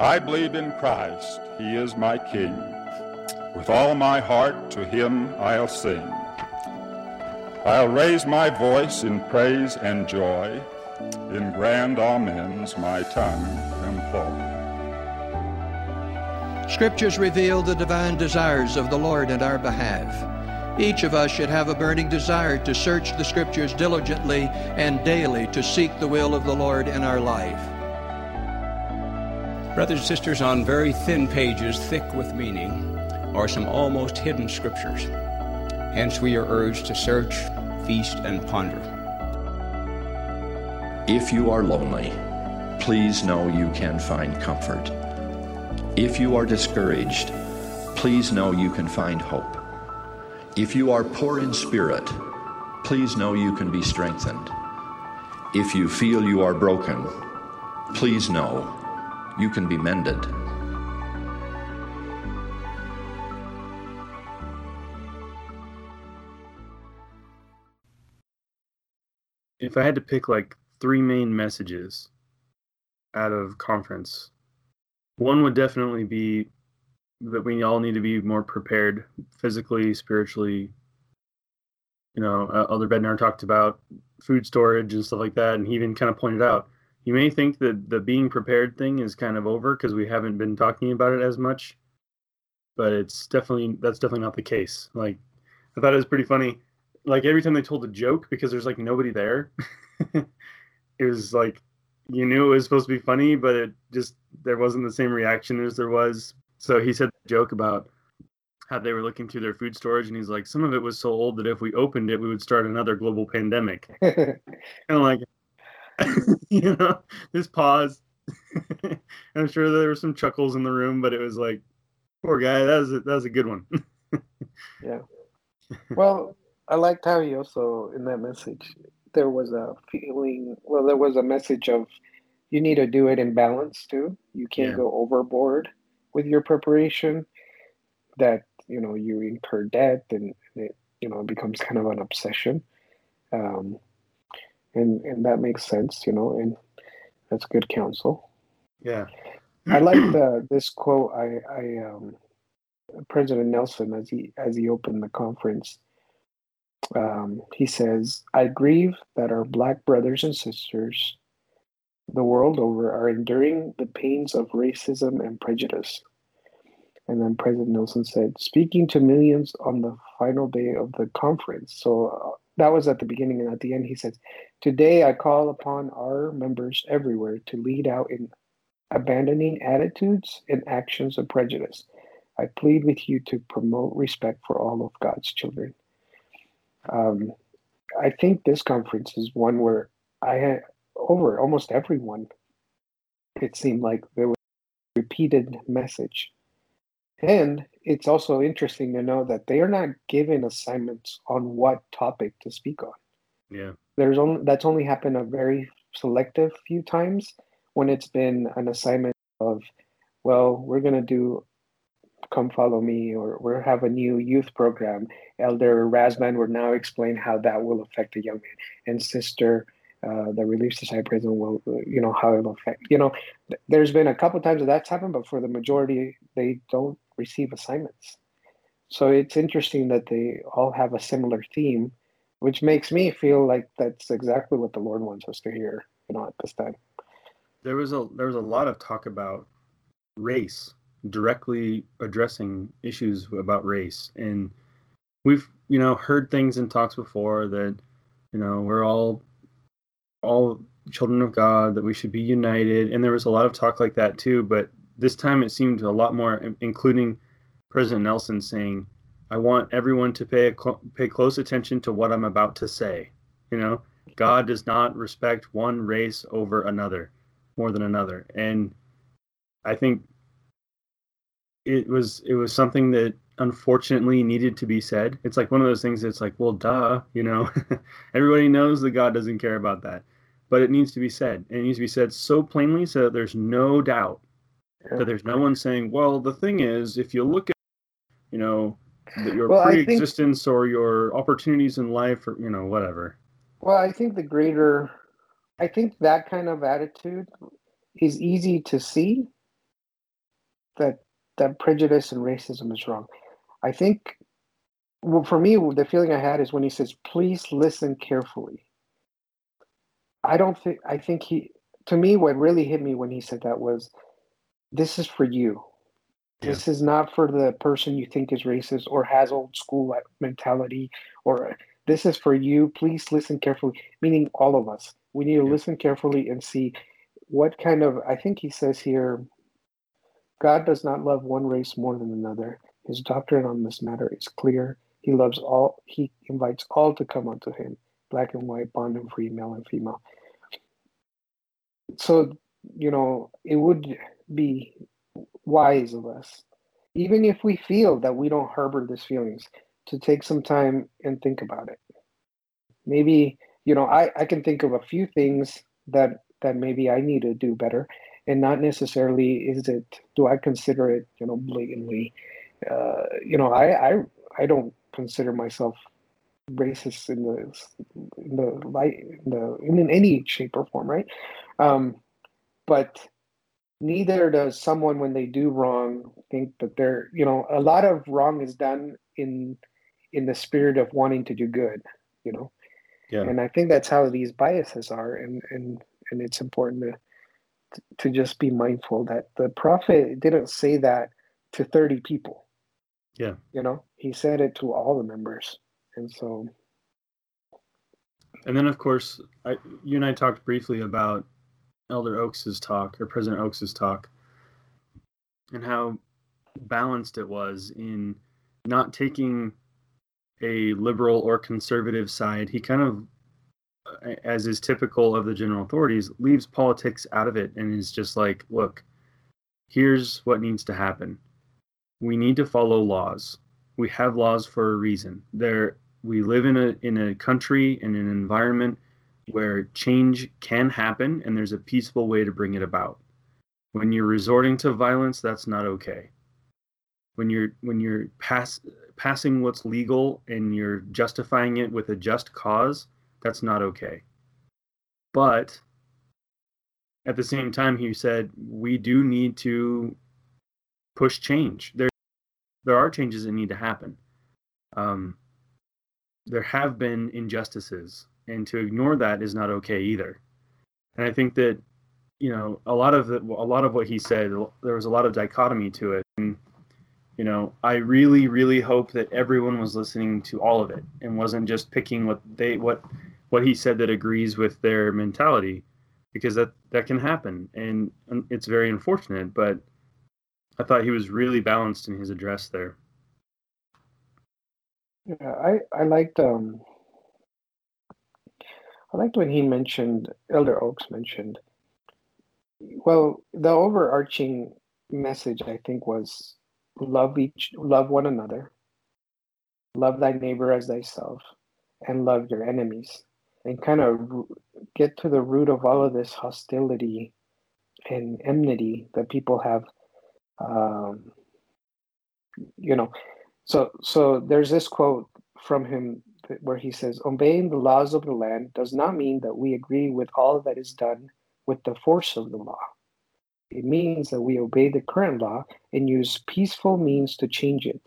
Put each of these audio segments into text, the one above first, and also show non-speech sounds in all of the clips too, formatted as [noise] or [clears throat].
I believe in Christ, He is my King. With all my heart to Him I'll sing. I'll raise my voice in praise and joy, in grand amens my tongue employ. Scriptures reveal the divine desires of the Lord in our behalf. Each of us should have a burning desire to search the Scriptures diligently and daily to seek the will of the Lord in our life. Brothers and sisters, on very thin pages, thick with meaning, are some almost hidden Scriptures. Hence, we are urged to search, feast, and ponder. If you are lonely, please know you can find comfort. If you are discouraged, please know you can find hope. If you are poor in spirit, please know you can be strengthened. If you feel you are broken, please know you can be mended. If I had to pick like three main messages out of conference, one would definitely be that we all need to be more prepared physically, spiritually. You know, uh, Elder Bednar talked about food storage and stuff like that, and he even kind of pointed out you may think that the being prepared thing is kind of over because we haven't been talking about it as much, but it's definitely that's definitely not the case. Like, I thought it was pretty funny. Like every time they told a joke, because there's like nobody there, [laughs] it was like you knew it was supposed to be funny, but it just there wasn't the same reaction as there was so he said the joke about how they were looking through their food storage, and he's like, some of it was so old that if we opened it, we would start another global pandemic. [laughs] and like, [laughs] you know, this pause. [laughs] I'm sure there were some chuckles in the room, but it was like, poor guy. That was a, that was a good one. [laughs] yeah. Well, I liked how he also in that message there was a feeling. Well, there was a message of you need to do it in balance too. You can't yeah. go overboard with your preparation. That you know you incur debt and it you know becomes kind of an obsession, um, and and that makes sense. You know, and that's good counsel. Yeah, I like the this quote. I I um, President Nelson as he as he opened the conference. Um, he says, I grieve that our Black brothers and sisters the world over are enduring the pains of racism and prejudice. And then President Nelson said, speaking to millions on the final day of the conference. So uh, that was at the beginning. And at the end, he says, Today I call upon our members everywhere to lead out in abandoning attitudes and actions of prejudice. I plead with you to promote respect for all of God's children. Um, I think this conference is one where I had over almost everyone, it seemed like there was a repeated message. And it's also interesting to know that they are not given assignments on what topic to speak on. Yeah. There's only that's only happened a very selective few times when it's been an assignment of, well, we're gonna do come follow me or we have a new youth program elder rasband will now explain how that will affect a young man and sister uh, the Relief Society president will, you know, how it'll affect. You know, there's been a couple times that that's happened, but for the majority, they don't receive assignments. So it's interesting that they all have a similar theme, which makes me feel like that's exactly what the Lord wants us to hear, you know, at this time. There was a there was a lot of talk about race, directly addressing issues about race, and we've you know heard things in talks before that you know we're all all children of God, that we should be united. And there was a lot of talk like that too. But this time it seemed a lot more, including President Nelson saying, I want everyone to pay pay close attention to what I'm about to say. You know, God does not respect one race over another more than another. And I think it was it was something that unfortunately needed to be said. It's like one of those things that's like, well, duh, you know, [laughs] everybody knows that God doesn't care about that, but it needs to be said. And it needs to be said so plainly so that there's no doubt that there's no one saying, well, the thing is, if you look at, you know, your well, pre-existence think, or your opportunities in life or, you know, whatever. Well, I think the greater, I think that kind of attitude is easy to see that that prejudice and racism is wrong. I think, well, for me, the feeling I had is when he says, "Please listen carefully." I don't think I think he. To me, what really hit me when he said that was, "This is for you. Yeah. This is not for the person you think is racist or has old school mentality, or uh, this is for you. Please listen carefully." Meaning all of us. We need to yeah. listen carefully and see what kind of. I think he says here God does not love one race more than another. His doctrine on this matter is clear. He loves all, he invites all to come unto him, black and white, bond and free, male and female. So, you know, it would be wise of us, even if we feel that we don't harbor these feelings, to take some time and think about it. Maybe, you know, I, I can think of a few things that that maybe I need to do better and not necessarily is it do I consider it you know blatantly? Uh, you know I, I I don't consider myself racist in the in the light in the in any shape or form right? Um, but neither does someone when they do wrong think that they're you know a lot of wrong is done in in the spirit of wanting to do good you know yeah. and i think that's how these biases are and and and it's important to to just be mindful that the prophet didn't say that to 30 people. Yeah. You know, he said it to all the members. And so. And then, of course, I, you and I talked briefly about Elder Oaks's talk or President Oaks's talk and how balanced it was in not taking a liberal or conservative side. He kind of as is typical of the general authorities, leaves politics out of it and is just like, look, here's what needs to happen. We need to follow laws. We have laws for a reason. There we live in a in a country in an environment where change can happen and there's a peaceful way to bring it about. When you're resorting to violence, that's not okay. When you're when you're pass, passing what's legal and you're justifying it with a just cause, that's not okay. But at the same time, he said we do need to push change. There, there are changes that need to happen. Um, there have been injustices, and to ignore that is not okay either. And I think that you know a lot of the, a lot of what he said, there was a lot of dichotomy to it. And you know, I really, really hope that everyone was listening to all of it and wasn't just picking what they what what he said that agrees with their mentality because that that can happen and it's very unfortunate but i thought he was really balanced in his address there yeah i i liked um i liked when he mentioned elder oaks mentioned well the overarching message i think was love each love one another love thy neighbor as thyself and love your enemies and kind of get to the root of all of this hostility and enmity that people have um, you know. So so there's this quote from him where he says obeying the laws of the land does not mean that we agree with all that is done with the force of the law. It means that we obey the current law and use peaceful means to change it.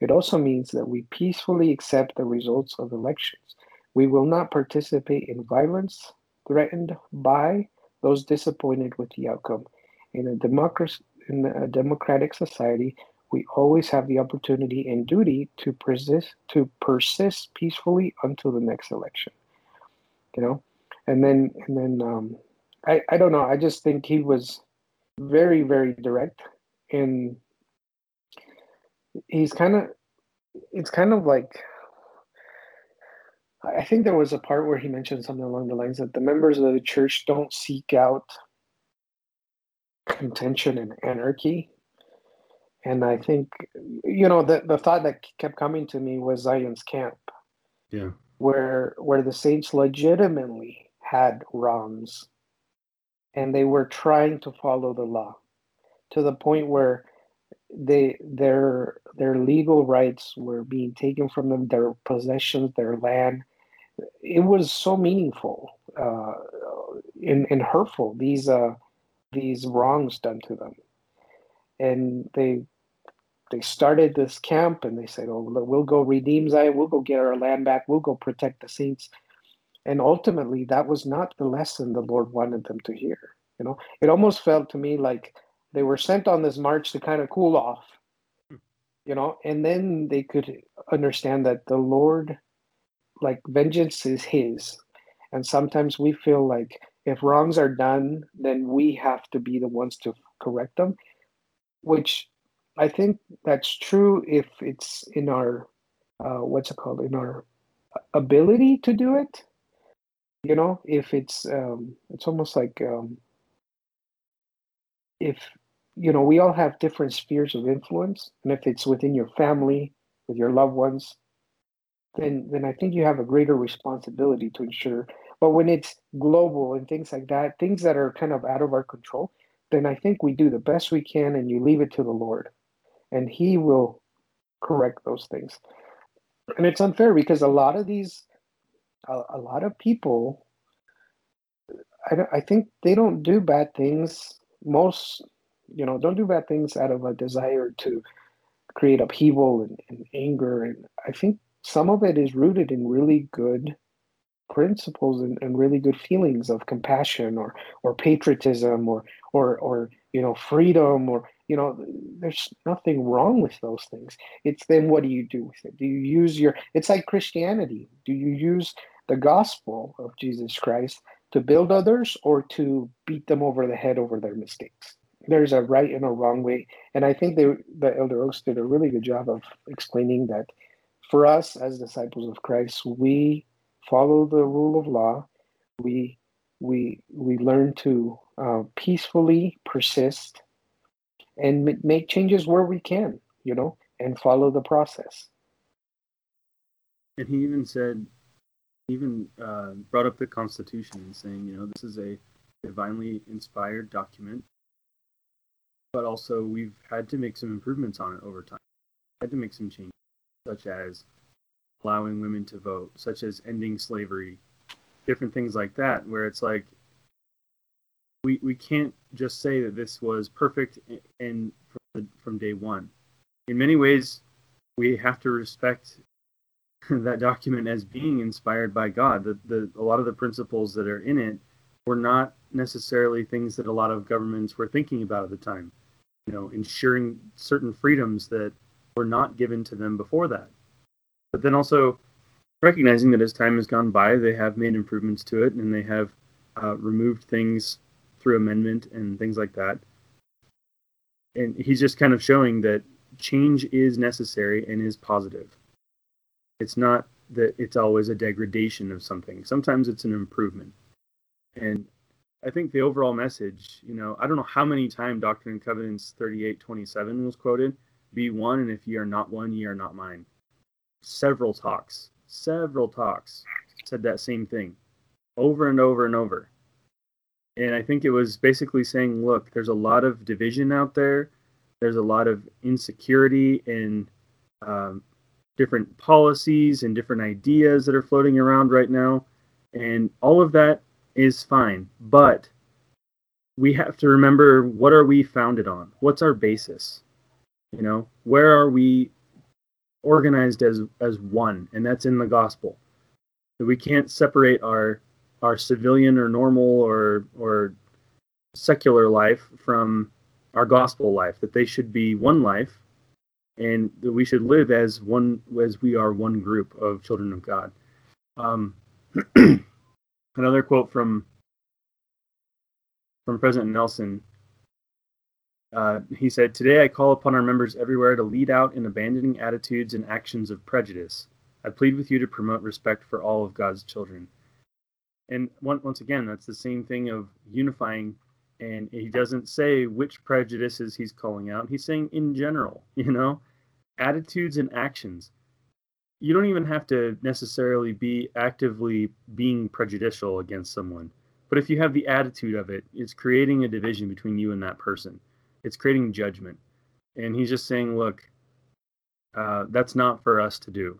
It also means that we peacefully accept the results of elections. We will not participate in violence threatened by those disappointed with the outcome. In a democracy, in a democratic society, we always have the opportunity and duty to persist to persist peacefully until the next election. You know, and then and then um, I I don't know. I just think he was very very direct, and he's kind of it's kind of like I think there was a part where he mentioned something along the lines that the members of the church don't seek out contention and anarchy. And I think, you know, the, the thought that kept coming to me was Zion's camp. Yeah. Where where the saints legitimately had wrongs and they were trying to follow the law to the point where they their their legal rights were being taken from them, their possessions, their land. It was so meaningful uh, and, and hurtful these uh, these wrongs done to them, and they they started this camp and they said, "Oh, we'll go redeem Zion. We'll go get our land back. We'll go protect the saints." And ultimately, that was not the lesson the Lord wanted them to hear. You know, it almost felt to me like they were sent on this march to kind of cool off. You know, and then they could understand that the Lord, like vengeance, is His, and sometimes we feel like if wrongs are done, then we have to be the ones to correct them, which I think that's true if it's in our uh, what's it called in our ability to do it. You know, if it's um, it's almost like um, if you know we all have different spheres of influence, and if it's within your family, with your loved ones, then then I think you have a greater responsibility to ensure. But when it's global and things like that, things that are kind of out of our control, then I think we do the best we can, and you leave it to the Lord and he will correct those things. And it's unfair because a lot of these, a, a lot of people, I, I think they don't do bad things. Most, you know, don't do bad things out of a desire to create upheaval and, and anger. And I think some of it is rooted in really good principles and, and really good feelings of compassion or or patriotism or or or you know freedom or you know there's nothing wrong with those things. It's then what do you do with it? Do you use your it's like christianity. Do you use the gospel of jesus christ to build others or to beat them over the head over their mistakes? There's a right and a wrong way and i think they, the elder oaks did a really good job of explaining that for us as disciples of christ we follow the rule of law we we we learn to uh, peacefully persist and make changes where we can, you know, and follow the process. And he even said, even uh, brought up the Constitution and saying, you know, this is a divinely inspired document, but also we've had to make some improvements on it over time. Had to make some changes, such as allowing women to vote, such as ending slavery, different things like that, where it's like we we can't just say that this was perfect and from, from day one. In many ways, we have to respect [laughs] that document as being inspired by God. The, the a lot of the principles that are in it were not necessarily things that a lot of governments were thinking about at the time. You know, ensuring certain freedoms that were not given to them before that. But then also recognizing that as time has gone by, they have made improvements to it and they have uh, removed things through amendment and things like that. And he's just kind of showing that change is necessary and is positive. It's not that it's always a degradation of something. Sometimes it's an improvement. And I think the overall message, you know, I don't know how many times Doctrine and Covenants 3827 was quoted. Be one, and if ye are not one, ye are not mine. Several talks, several talks said that same thing over and over and over and I think it was basically saying, look, there's a lot of division out there. There's a lot of insecurity and um, different policies and different ideas that are floating around right now, and all of that is fine. But we have to remember what are we founded on? What's our basis? You know, where are we organized as as one? And that's in the gospel. That we can't separate our our civilian or normal or or secular life from our gospel life that they should be one life and that we should live as one as we are one group of children of god um, [clears throat] another quote from from president nelson uh, he said today i call upon our members everywhere to lead out in abandoning attitudes and actions of prejudice. I plead with you to promote respect for all of god's children. And one, once again that's the same thing of unifying and he doesn't say which prejudices he's calling out. He's saying in general [laughs] you know attitudes and actions. You don't even have to necessarily be actively being prejudicial against someone but if you have the attitude of it it's creating a division between you and that person it's creating judgment and he's just saying look uh, that's not for us to do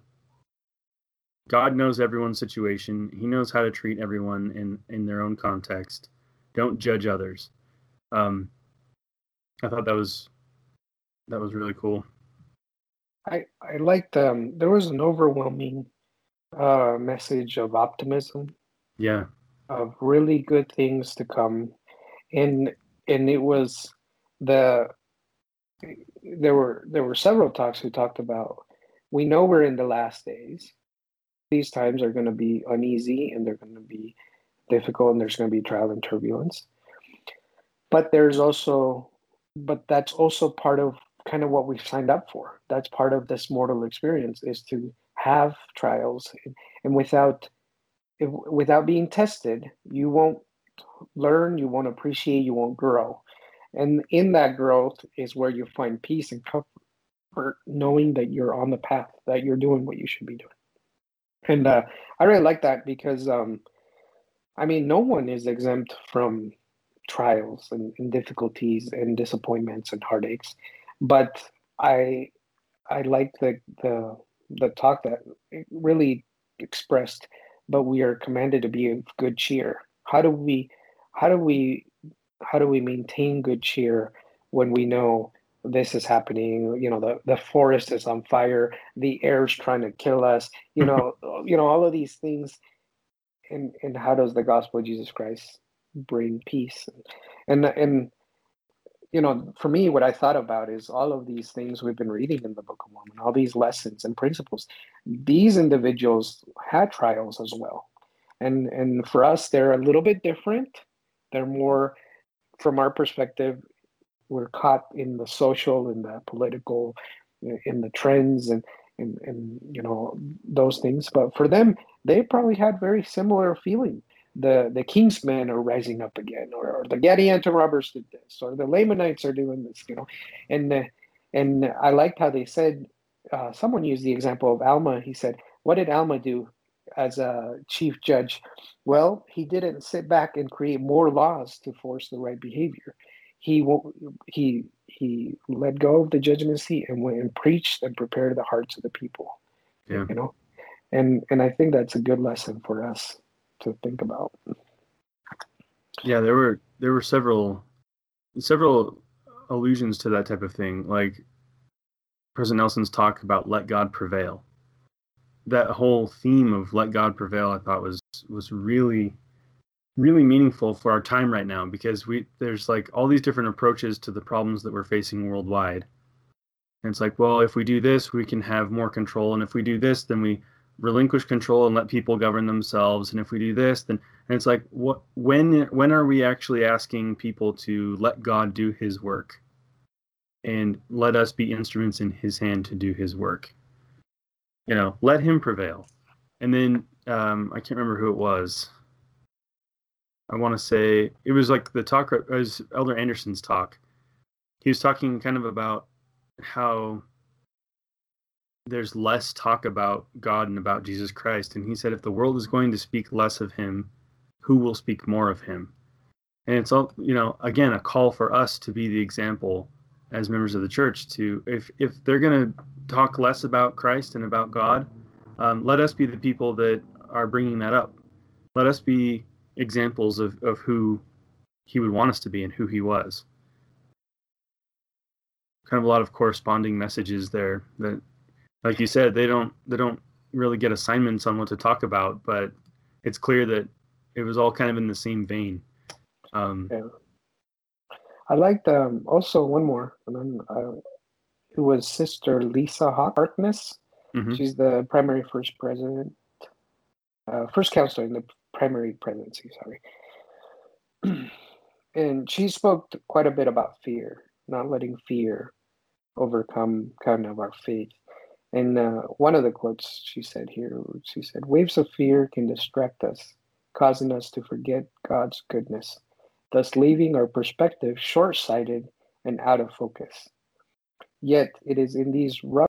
God knows everyone's situation. He knows how to treat everyone in in their own context. Don't judge others. Um, I thought that was that was really cool. I I liked um there was an overwhelming uh message of optimism Yeah, of really good things to come and and it was the there were there were several talks who talked about. We know we're in the last days. These times are going to be uneasy and they're going to be difficult and there's going to be trial and turbulence. But there's also but that's also part of kind of what we've signed up for. That's part of this mortal experience is to have trials. And without without being tested you won't learn you won't appreciate you won't grow and in that growth is where you find peace and comfort knowing that you're on the path that you're doing what you should be doing. And uh, i really like that because um, i mean no one is exempt from trials and, and difficulties and disappointments and heartaches. But i i like the the the talk that really expressed but we are commanded to be of good cheer. How do we how do we how do we maintain good cheer when we know this is happening? You know the, the forest is on fire the air's trying to kill us you [laughs] know you know all of these things. And and how does the gospel of jesus christ bring peace? And and you know for me what i thought about is all of these things we've been reading in the book of mormon all these lessons and principles. These individuals had trials as well. And and for us they're a little bit different. They're more from our perspective we're caught in the social in the political in the trends and and, and you know those things. But for them they probably had very similar feeling. The the kingsmen are rising up again or, or the gadianton robbers did this or the lamanites are doing this you know. And and i liked how they said uh, someone used the example of alma. He said what did alma do as a chief judge. Well he didn't sit back and create more laws to force the right behavior. He he he let go of the judgment seat and went and preached and prepared the hearts of the people Yeah. you know? And and i think that's a good lesson for us to think about. Yeah, there were there were several several allusions to that type of thing, like President Nelson's talk about let God prevail. That whole theme of let God prevail, I thought was was really really meaningful for our time right now because we there's like all these different approaches to the problems that we're facing worldwide. And it's like, well, if we do this, we can have more control, and if we do this, then we relinquish control and let people govern themselves, and if we do this, then and it's like what when when are we actually asking people to let God do his work and let us be instruments in his hand to do his work you know let him prevail. And then um, i can't remember who it was. I want to say it was like the talk it was elder anderson's talk. He was talking kind of about how there's less talk about god and about jesus christ. And he said if the world is going to speak less of him who will speak more of him? And it's all you know again a call for us to be the example as members of the church to if if they're going to talk less about christ and about god um, let us be the people that are bringing that up. Let us be examples of, of who he would want us to be and who he was. Kind of a lot of corresponding messages there that like you said they don't they don't really get assignments on what to talk about but it's clear that it was all kind of in the same vein. Um, yeah i liked um, also one more. And then uh, it was sister lisa harkness. Mhm. she's the primary first president uh, first counselor in the primary presidency sorry. [clears throat] And she spoke quite a bit about fear not letting fear overcome kind of our faith. And uh, one of the quotes she said here, she said, Waves of fear can distract us, causing us to forget God's goodness, thus leaving our perspective short sighted and out of focus. Yet it is in these rough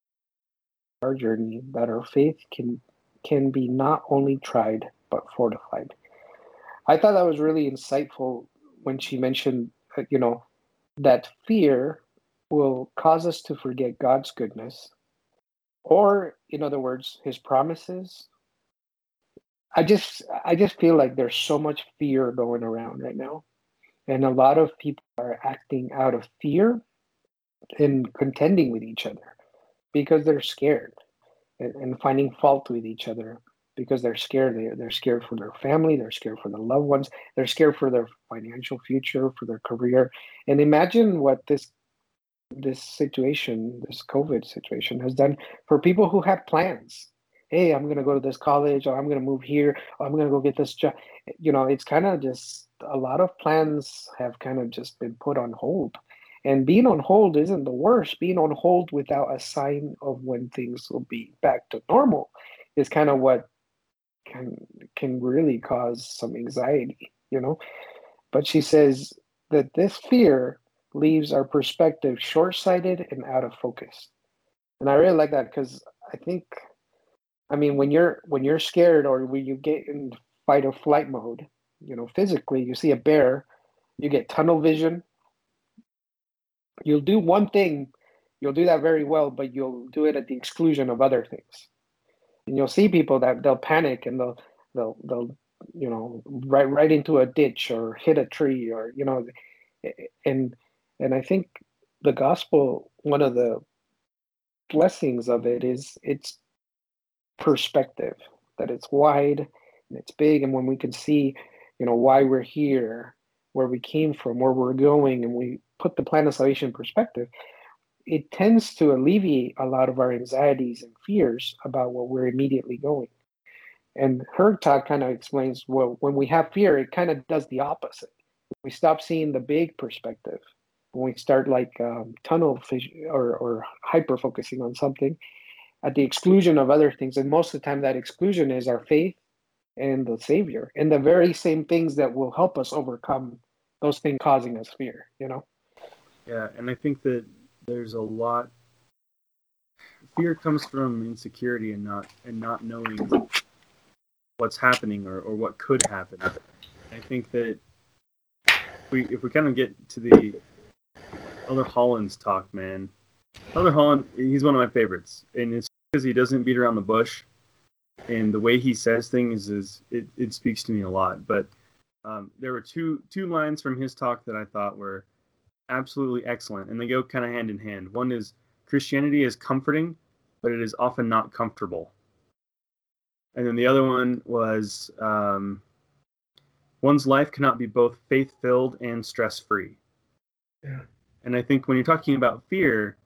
our journey that our faith can can be not only tried but fortified. I thought that was really insightful when she mentioned, uh, you know, that fear will cause us to forget God's goodness or in other words his promises i just i just feel like there's so much fear going around right now and a lot of people are acting out of fear and contending with each other because they're scared and, and finding fault with each other because they're scared. They're, they're scared for their family, they're scared for their loved ones, they're scared for their financial future, for their career. And imagine what this this situation, this COVID situation, has done for people who had plans. Hey, I'm going to go to this college, or I'm going to move here, or I'm going to go get this job. You know, it's kind of just a lot of plans have kind of just been put on hold. And being on hold isn't the worst. Being on hold without a sign of when things will be back to normal is kind of what can can really cause some anxiety, you know. But she says that this fear leaves our perspective short-sighted and out of focus. And I really like that because I think I mean when you're when you're scared or when you get in fight or flight mode, you know, physically you see a bear, you get tunnel vision. You'll do one thing, you'll do that very well, but you'll do it at the exclusion of other things. And you'll see people that they'll panic and they'll they'll they'll you know right right into a ditch or hit a tree or you know and and I think the gospel, one of the blessings of it is its perspective, that it's wide and it's big. And when we can see, you know, why we're here, where we came from, where we're going, and we put the plan of salvation in perspective, it tends to alleviate a lot of our anxieties and fears about what we're immediately going. And her talk kind of explains well, when we have fear, it kind of does the opposite. We stop seeing the big perspective when we start like um, tunnel vision or, or hyper focusing on something at the exclusion of other things and most of the time that exclusion is our faith and the savior and the very same things that will help us overcome those things causing us fear you know yeah and i think that there's a lot fear comes from insecurity and not and not knowing what's happening or, or what could happen i think that we if we kind of get to the Elder Holland's talk, man. Elder Holland, he's one of my favorites, and it's because he doesn't beat around the bush, and the way he says things is it, it speaks to me a lot. But um, there were two two lines from his talk that I thought were absolutely excellent, and they go kind of hand in hand. One is Christianity is comforting, but it is often not comfortable. And then the other one was um, one's life cannot be both faith filled and stress free. Yeah. And I think when you're talking about fear,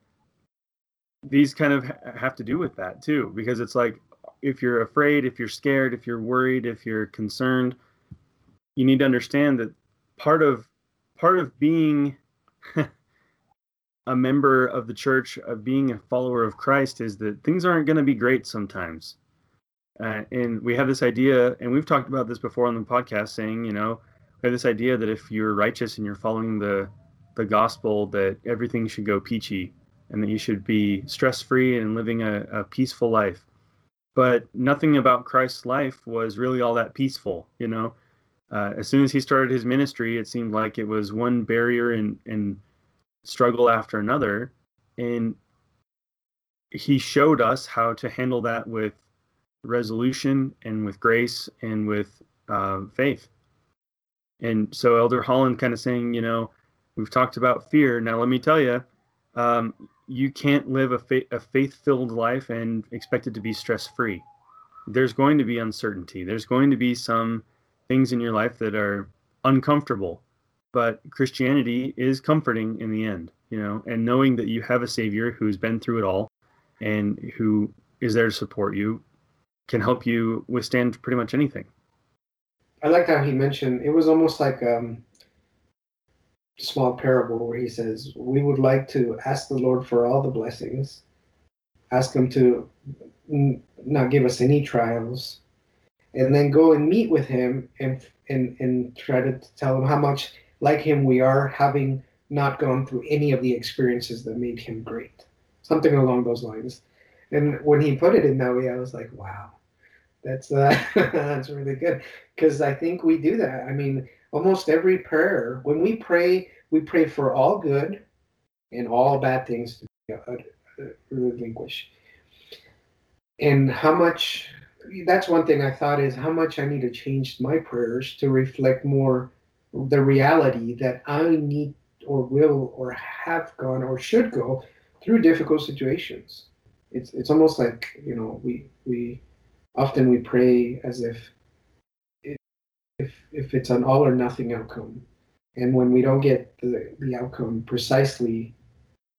these kind of have to do with that too, because it's like if you're afraid, if you're scared, if you're worried, if you're concerned, you need to understand that part of part of being [laughs] a member of the church, of being a follower of Christ, is that things aren't going to be great sometimes. Uh, and we have this idea, and we've talked about this before on the podcast, saying, you know, we have this idea that if you're righteous and you're following the the gospel that everything should go peachy and that you should be stress free and living a, a, peaceful life. But nothing about Christ's life was really all that peaceful, you know. Uh, as soon as he started his ministry, it seemed like it was one barrier and, and struggle after another. And he showed us how to handle that with resolution and with grace and with uh, faith. And so Elder Holland kind of saying, you know, We've talked about fear. Now, let me tell you, um, you can't live a, fa- a faith filled life and expect it to be stress free. There's going to be uncertainty. There's going to be some things in your life that are uncomfortable, but Christianity is comforting in the end, you know, and knowing that you have a Savior who's been through it all and who is there to support you can help you withstand pretty much anything. I liked how he mentioned it was almost like um, small parable where he says, We would like to ask the Lord for all the blessings, ask Him to not give us any trials, and then go and meet with Him and, and, and try to tell Him how much like Him we are, having not gone through any of the experiences that made Him great. Something along those lines. And when he put it in that way, I was like, wow, that's uh, [laughs] that's really good because I think we do that. I mean, almost every prayer, when we pray, we pray for all good and all bad things to be uh, uh, relinquished. And how much, that's one thing I thought is how much I need to change my prayers to reflect more the reality that I need, or will or have gone or should go through difficult situations. It's it's almost like you know we we often we pray as if if if it's an all or nothing outcome, and when we don't get the the outcome precisely,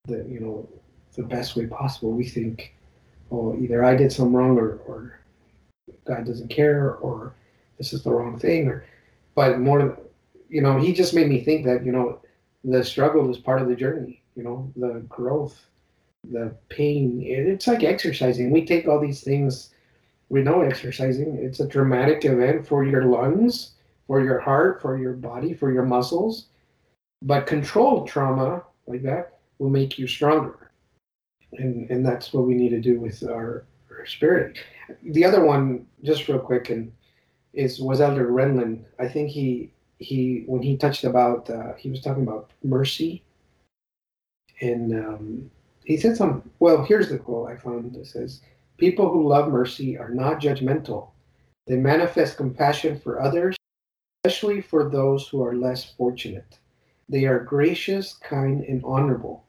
the you know the best way possible, we think, oh either I did something wrong or or God doesn't care or this is the wrong thing or but more you know he just made me think that you know the struggle is part of the journey you know the growth the pain. It's like exercising. We take all these things we know exercising it's a dramatic event for your lungs for your heart for your body for your muscles. But controlled trauma like that will make you stronger. And and that's what we need to do with our, our spirit. The other one just real quick and is was elder renlund. I think he he when he touched about uh, he was talking about mercy. And um, he said some well here's the quote i found that says people who love mercy are not judgmental they manifest compassion for others especially for those who are less fortunate they are gracious kind and honorable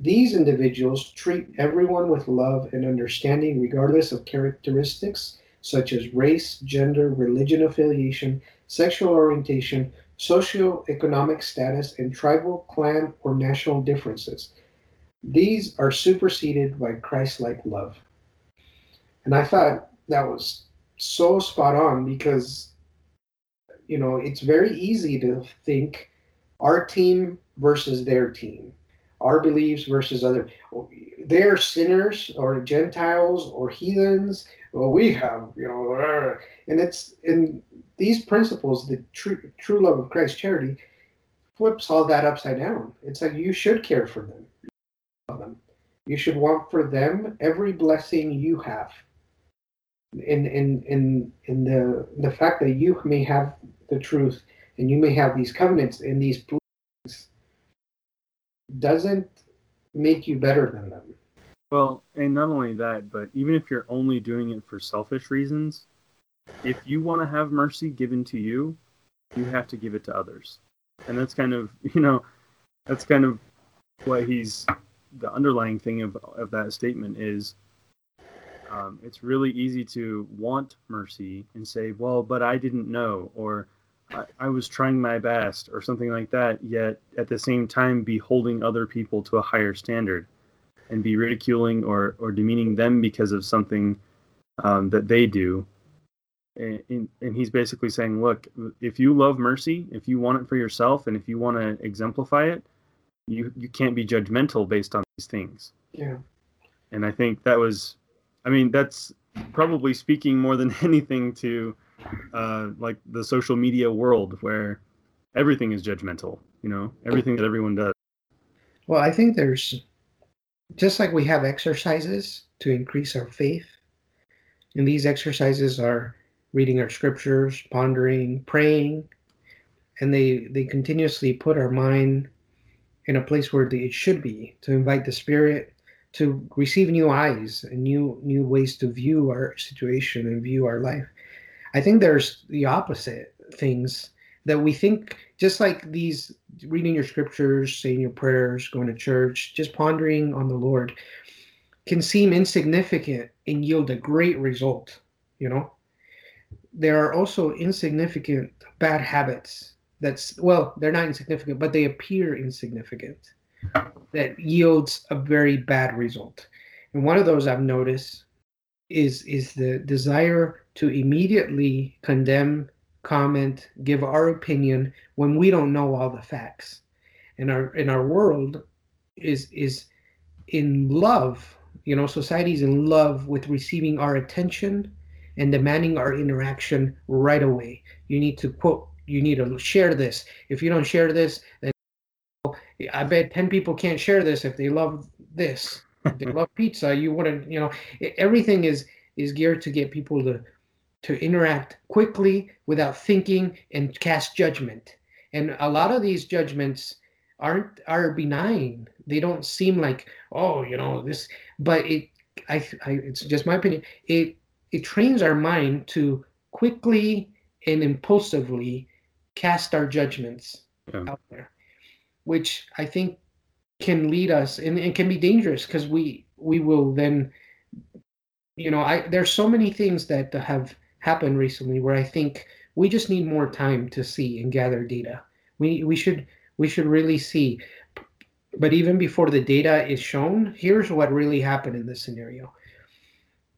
these individuals treat everyone with love and understanding regardless of characteristics such as race gender religion affiliation sexual orientation, socioeconomic status, and tribal, clan, or national differences. These are superseded by Christ like love. And I thought that was so spot on because, you know, it's very easy to think our team versus their team, our beliefs versus other. They're sinners or Gentiles or heathens. Well, we have, you know, uh, and it's and these principles, the true true love of Christ charity, flips all that upside down. It's like you should care for them. You should want for them every blessing you have. In in in in the the fact that you may have the truth and you may have these covenants and these blessings doesn't make you better than them. Well, and not only that, but even if you're only doing it for selfish reasons, if you want to have mercy given to you, you have to give it to others. And that's kind of, [laughs] you know, that's kind of what he's the underlying thing of, of that statement is um, it's really easy to want mercy and say, well, but I didn't know, or I, I, was trying my best, or something like that, yet at the same time be holding other people to a higher standard and be ridiculing or, or demeaning them because of something um, that they do and, and he's basically saying, look, if you love mercy, if you want it for yourself, and if you want to exemplify it, you you can't be judgmental based on these things. Yeah. And I think that was, I mean, that's probably speaking more than [laughs] anything to, uh, like the social media world where everything is judgmental. You know, everything that everyone does. Well, I think there's just like we have exercises to increase our faith, and these exercises are reading our scriptures, pondering, praying, and they they continuously put our mind in a place where it should be to invite the spirit to receive new eyes and new new ways to view our situation and view our life. I think there's the opposite things that we think just like these reading your scriptures, saying your prayers, going to church, just pondering on the Lord can seem insignificant and yield a great result, you know? there are also insignificant bad habits that's well they're not insignificant but they appear insignificant that yields a very bad result and one of those i've noticed is is the desire to immediately condemn comment give our opinion when we don't know all the facts and our in our world is is in love you know society's in love with receiving our attention and demanding our interaction right away. You need to quote, you need to share this. If you don't share this, then I bet 10 people can't share this if they love this. If they love [laughs] pizza, you wouldn't, you know, everything is is geared to get people to to interact quickly without thinking and cast judgment. And a lot of these judgments aren't are benign. They don't seem like, oh, you know, this but it I, I it's just my opinion. It it trains our mind to quickly and impulsively cast our judgments yeah. out there. Which I think can lead us and, and can be dangerous because we we will then you know i there's so many things that have happened recently where i think we just need more time to see and gather data. We we should we should really see. But even before the data is shown here's what really happened in this scenario.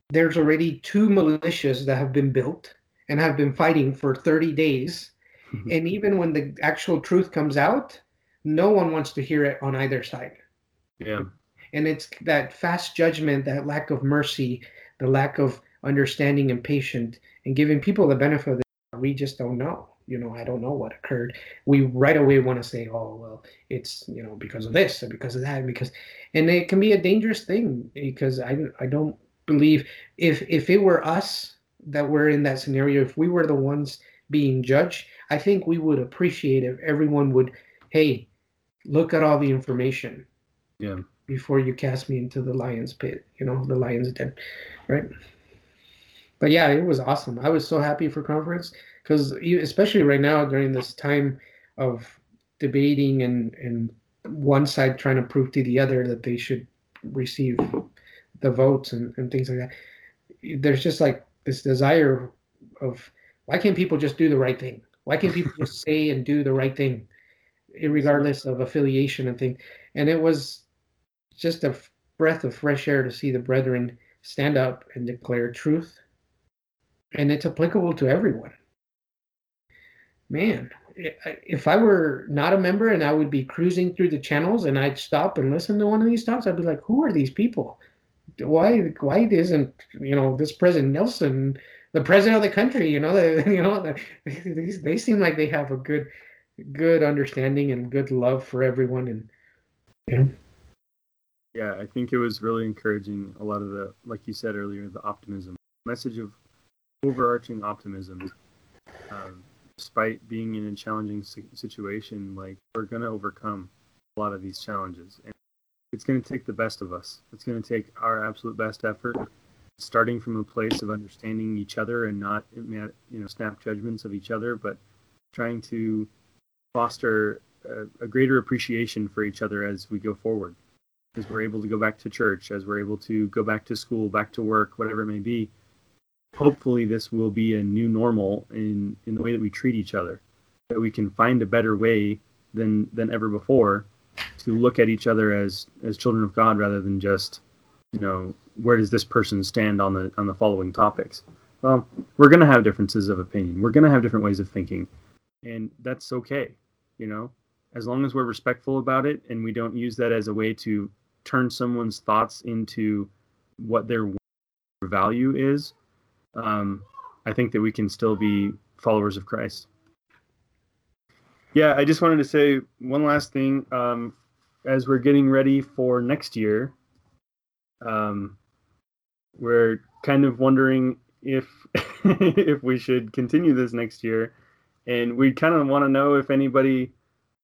There's already two militias that have been built and have been fighting for 30 days. [laughs] And even when the actual truth comes out no one wants to hear it on either side. Yeah. and it's that fast judgment that lack of mercy the lack of understanding and patience and giving people the benefit of the we just don't know. You know i don't know what occurred. We right away want to say oh well it's you know because of this or because of that because and it can be a dangerous thing because i i don't believe if if it were us that were in that scenario if we were the ones being judged i think we would appreciate if everyone would hey look at all the information Yeah. before you cast me into the lion's pit, you know, the lion's den, right? But yeah, it was awesome. I was so happy for conference because especially right now during this time of debating and and one side trying to prove to the other that they should receive the votes and, and things like that. There's just like this desire of why can't people just do the right thing? Why can't people [laughs] just say and do the right thing, regardless of affiliation and thing? And it was just a breath of fresh air to see the brethren stand up and declare truth. And it's applicable to everyone. Man, if I were not a member and I would be cruising through the channels and I'd stop and listen to one of these talks, I'd be like, who are these people? Why why isn't you know this President Nelson the president of the country? You know, they, [laughs] you know, [laughs] they, they seem like they have a good good understanding and good love for everyone and know Yeah, I think it was really encouraging. A lot of the, like you said earlier, the optimism message of overarching optimism. Um, despite being in a challenging situation, like we're gonna overcome a lot of these challenges, and it's gonna take the best of us. It's gonna take our absolute best effort, starting from a place of understanding each other and not, you know, snap judgments of each other, but trying to foster a, a greater appreciation for each other as we go forward as we're able to go back to church, as we're able to go back to school, back to work, whatever it may be. Hopefully, this will be a new normal in, in the way that we treat each other. That we can find a better way than than ever before to look at each other as as children of God rather than just you know where does this person stand on the on the following topics. Well, we're gonna have differences of opinion. We're gonna have different ways of thinking, and that's okay. You know, as long as we're respectful about it and we don't use that as a way to turn someone's thoughts into what their value is, um, I think that we can still be followers of Christ. Yeah, I just wanted to say one last thing. Um, as we're getting ready for next year, um, we're kind of wondering if [laughs] if we should continue this next year, and we kind of want to know if anybody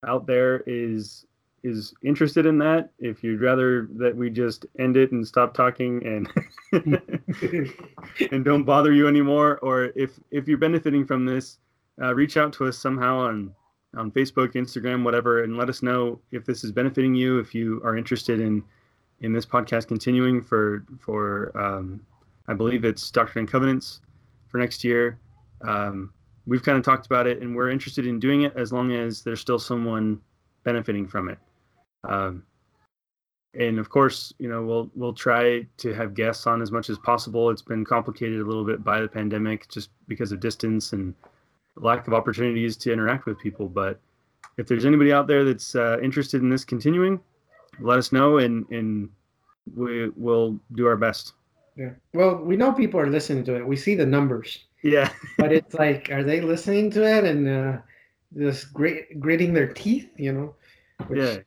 out there is is interested in that. If you'd rather that we just end it and stop talking and [laughs] and don't bother you anymore or if if you're benefiting from this uh, reach out to us somehow on on facebook instagram whatever and let us know if this is benefiting you if you are interested in in this podcast continuing for for um, i believe it's doctrine and covenants for next year. Um, we've kind of talked about it and we're interested in doing it as long as there's still someone benefiting from it. Um, and of course you know we'll we'll try to have guests on as much as possible. It's been complicated a little bit by the pandemic just because of distance and lack of opportunities to interact with people. But if there's anybody out there that's uh, interested in this continuing let us know and and we will do our best. Yeah. Well we know people are listening to it. We see the numbers yeah. But it's like are they listening to it and uh, just grit, gritting their teeth you know? Which, yeah.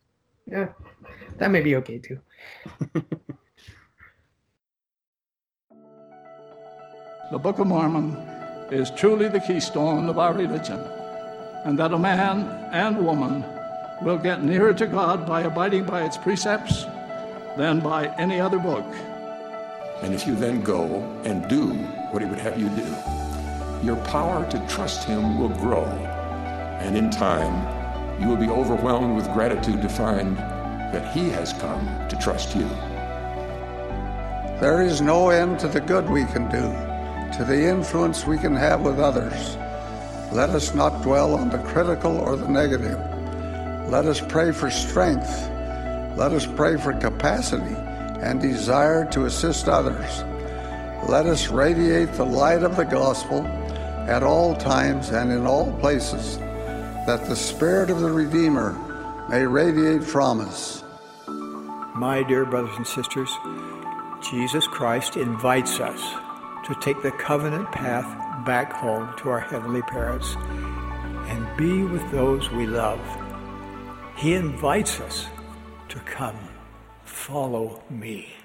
yeah that may be okay too. [laughs] The book of mormon is truly the keystone of our religion and that a man and woman will get nearer to god by abiding by its precepts than by any other book. And if you then go and do what he would have you do your power to trust him will grow, and in time, you will be overwhelmed with gratitude to find that He has come to trust you. There is no end to the good we can do, to the influence we can have with others. Let us not dwell on the critical or the negative. Let us pray for strength. Let us pray for capacity and desire to assist others. Let us radiate the light of the gospel at all times and in all places, that the Spirit of the Redeemer may radiate from us. My dear brothers and sisters, Jesus Christ invites us to take the covenant path back home to our heavenly parents and be with those we love. He invites us to come, follow me.